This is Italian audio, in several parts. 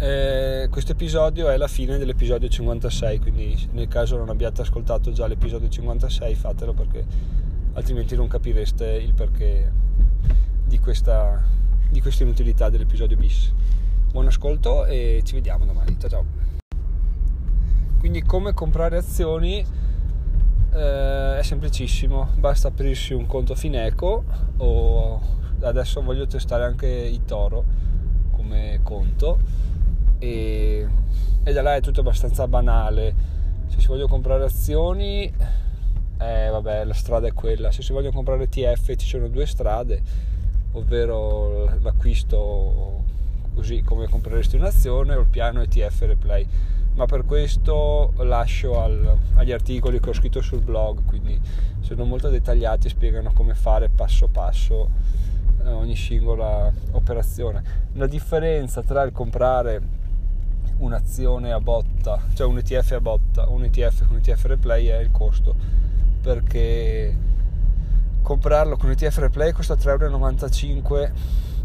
eh, questo episodio è la fine dell'episodio 56, quindi nel caso non abbiate ascoltato già l'episodio 56 fatelo perché altrimenti non capireste il perché di questa, di questa inutilità dell'episodio bis. Buon ascolto e ci vediamo domani. Ciao ciao. Quindi come comprare azioni eh, è semplicissimo, basta aprirsi un conto Fineco o adesso voglio testare anche il Toro come conto e, e da là è tutto abbastanza banale. Se si vogliono comprare azioni, eh, vabbè, la strada è quella. Se si vogliono comprare ETF ci sono due strade, ovvero l'acquisto così come compreresti un'azione o il piano ETF Replay ma per questo lascio al, agli articoli che ho scritto sul blog, quindi sono molto dettagliati, spiegano come fare passo passo eh, ogni singola operazione. La differenza tra il comprare un'azione a botta, cioè un ETF a botta, un ETF con ETF replay è il costo, perché comprarlo con ETF replay costa 3,95 euro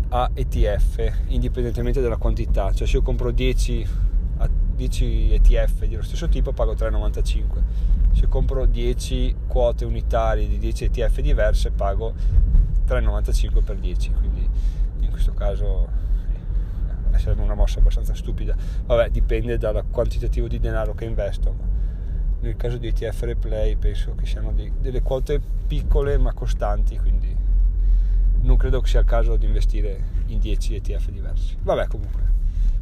a ETF, indipendentemente dalla quantità, cioè se io compro 10 10 ETF dello stesso tipo pago 3,95 se compro 10 quote unitarie di 10 ETF diverse pago 3,95 per 10 quindi in questo caso sarebbe una mossa abbastanza stupida vabbè dipende dal quantitativo di denaro che investo ma nel caso di ETF replay penso che siano dei, delle quote piccole ma costanti quindi non credo che sia il caso di investire in 10 ETF diversi vabbè comunque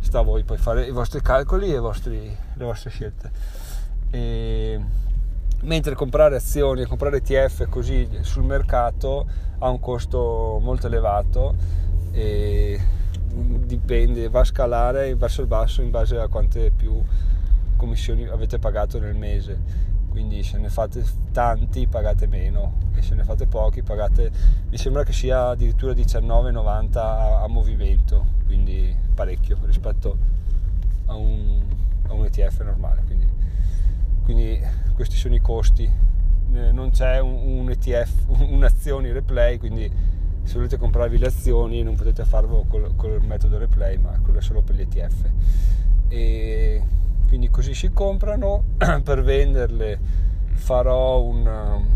sta a voi poi fare i vostri calcoli e vostri, le vostre scelte. E, mentre comprare azioni e comprare ETF così sul mercato ha un costo molto elevato e dipende, va a scalare verso il basso in base a quante più commissioni avete pagato nel mese. Quindi se ne fate tanti pagate meno. E se ne fate pochi pagate mi sembra che sia addirittura 19,90 a, a movimento quindi parecchio rispetto a un, a un ETF normale quindi, quindi, questi sono i costi. Non c'è un, un ETF un'azione replay quindi se volete comprarvi le azioni non potete farlo col, col metodo replay ma quello è solo per gli ETF e quindi così si comprano. Per venderle farò un, um,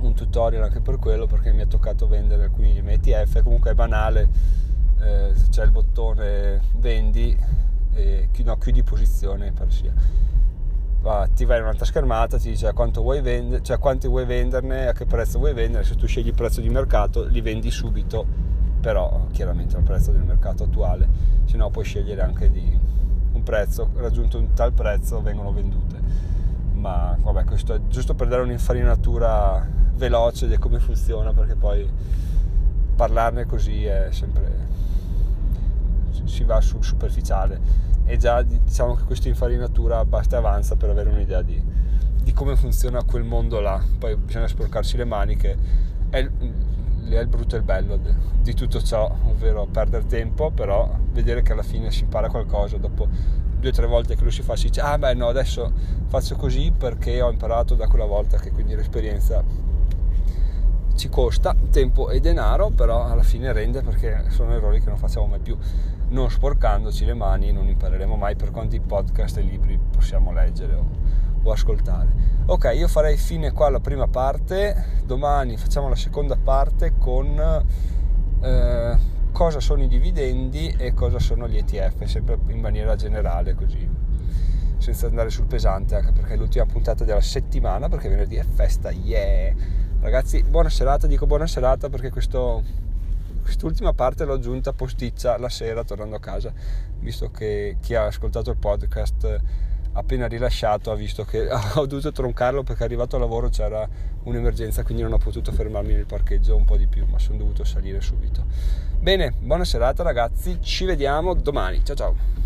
un, tutorial anche per quello perché mi è toccato vendere alcuni dei miei ETF comunque è banale eh, c'è il bottone vendi e no, chiudi posizione per sia Ti vai in un'altra schermata ti dice quanto vuoi vendere cioè quanti vuoi venderne a che prezzo vuoi vendere se tu scegli il prezzo di mercato li vendi subito però chiaramente al prezzo del mercato attuale se no puoi scegliere anche di un prezzo, raggiunto un tal prezzo vengono vendute. Ma vabbè, questo è giusto per dare un'infarinatura veloce di come funziona, perché poi parlarne così è sempre si va sul superficiale. E già diciamo che questa infarinatura basta e avanza per avere un'idea di, di, come funziona quel mondo là. Poi bisogna sporcarsi le maniche. È il, è il brutto e il bello di tutto ciò ovvero perdere tempo però vedere che alla fine si impara qualcosa. Dopo due o tre volte che lo si fa si dice ah beh no adesso faccio così perché ho imparato da quella volta che quindi l'esperienza ci costa tempo e denaro però alla fine rende perché sono errori che non facciamo mai più. Non sporcandoci le mani non impareremo mai per quanti podcast e libri possiamo leggere o, o ascoltare. Ok io farei fine qua alla prima parte. Domani facciamo la seconda parte con eh, cosa sono i dividendi e cosa sono gli ETF, sempre in maniera generale così, senza andare sul pesante, anche perché è l'ultima puntata della settimana, perché venerdì è festa, yeah! Ragazzi, buona serata, dico buona serata perché questo, quest'ultima parte l'ho aggiunta posticcia la sera tornando a casa, visto che chi ha ascoltato il podcast appena rilasciato ha visto che ho dovuto troncarlo perché arrivato al lavoro c'era un'emergenza quindi non ho potuto fermarmi nel parcheggio un po' di più ma sono dovuto salire subito. Bene buona serata ragazzi ci vediamo domani ciao ciao